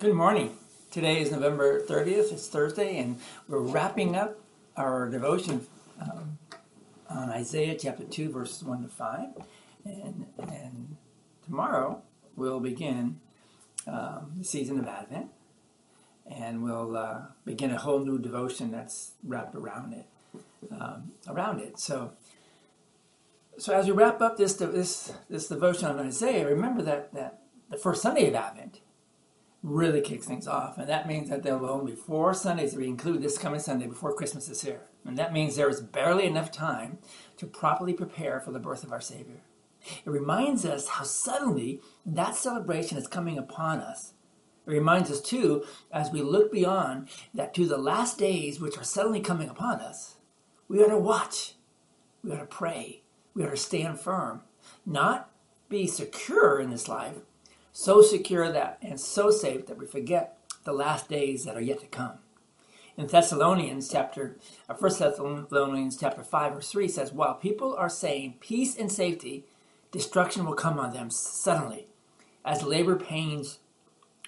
Good morning. Today is November 30th. It's Thursday, and we're wrapping up our devotion um, on Isaiah chapter 2, verses 1 to 5. And, and tomorrow we'll begin um, the season of Advent, and we'll uh, begin a whole new devotion that's wrapped around it. Um, around it. So, so as we wrap up this this this devotion on Isaiah, remember that that the first Sunday of Advent really kicks things off. And that means that there will only be four Sundays we include this coming Sunday before Christmas is here. And that means there is barely enough time to properly prepare for the birth of our Savior. It reminds us how suddenly that celebration is coming upon us. It reminds us, too, as we look beyond, that to the last days which are suddenly coming upon us, we are to watch, we are to pray, we are to stand firm, not be secure in this life, so secure that and so safe that we forget the last days that are yet to come. In Thessalonians chapter, uh, 1 Thessalonians chapter 5 verse 3 says, While people are saying peace and safety, destruction will come on them suddenly, as labor pains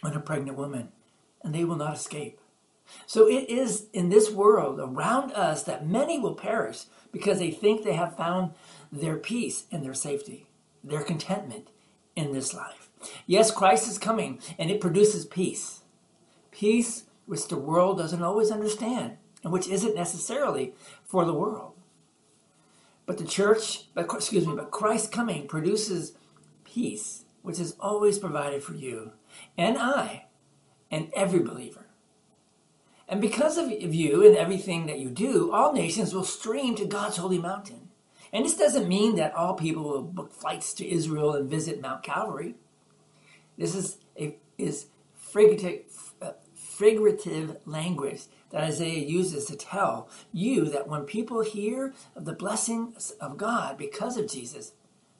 on a pregnant woman, and they will not escape. So it is in this world around us that many will perish because they think they have found their peace and their safety, their contentment in this life. Yes, Christ is coming, and it produces peace. Peace which the world doesn't always understand, and which isn't necessarily for the world. But the church, but, excuse me, but Christ coming produces peace, which is always provided for you and I and every believer. And because of you and everything that you do, all nations will stream to God's holy mountain. And this doesn't mean that all people will book flights to Israel and visit Mount Calvary. This is a is figurative, uh, figurative language that Isaiah uses to tell you that when people hear of the blessings of God because of Jesus,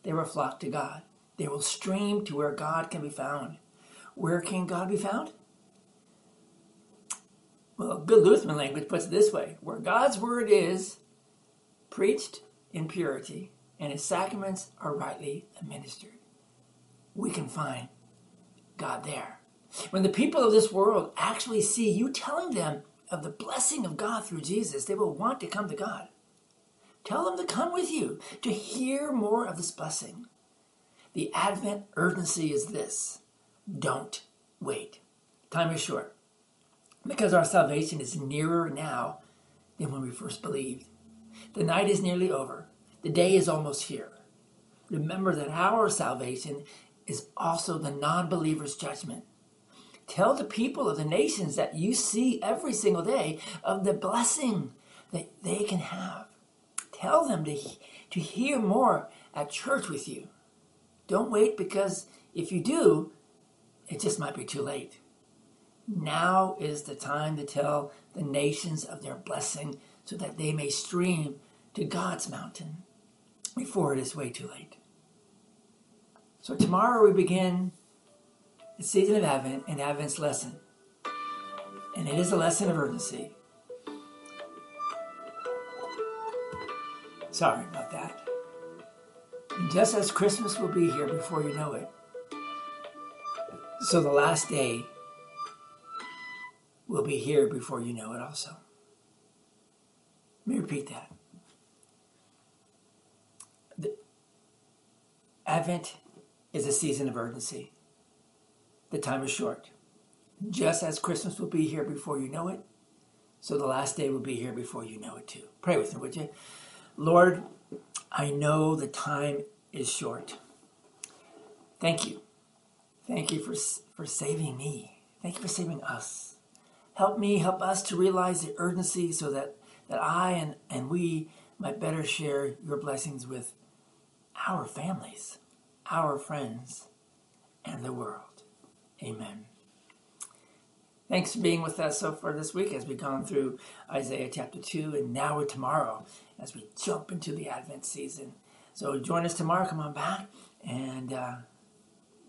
they will flock to God. They will stream to where God can be found. Where can God be found? Well, good Lutheran language puts it this way where God's word is preached in purity and his sacraments are rightly administered, we can find God there. When the people of this world actually see you telling them of the blessing of God through Jesus, they will want to come to God. Tell them to come with you to hear more of this blessing. The Advent urgency is this don't wait. Time is short because our salvation is nearer now than when we first believed. The night is nearly over, the day is almost here. Remember that our salvation is also the non believer's judgment. Tell the people of the nations that you see every single day of the blessing that they can have. Tell them to, to hear more at church with you. Don't wait because if you do, it just might be too late. Now is the time to tell the nations of their blessing so that they may stream to God's mountain before it is way too late. So tomorrow we begin the season of Advent and Advent's lesson. And it is a lesson of urgency. Sorry about that. And just as Christmas will be here before you know it, so the last day will be here before you know it also. Let me repeat that. The Advent is a season of urgency. The time is short. Just as Christmas will be here before you know it, so the last day will be here before you know it too. Pray with me, would you? Lord, I know the time is short. Thank you. Thank you for, for saving me. Thank you for saving us. Help me, help us to realize the urgency so that, that I and, and we might better share your blessings with our families our friends, and the world. Amen. Thanks for being with us so far this week as we've gone through Isaiah chapter 2 and now tomorrow as we jump into the Advent season. So join us tomorrow. Come on back and uh,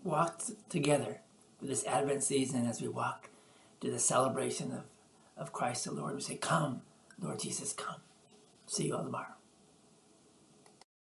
walk together through this Advent season as we walk to the celebration of, of Christ the Lord. We say, Come, Lord Jesus, come. See you all tomorrow.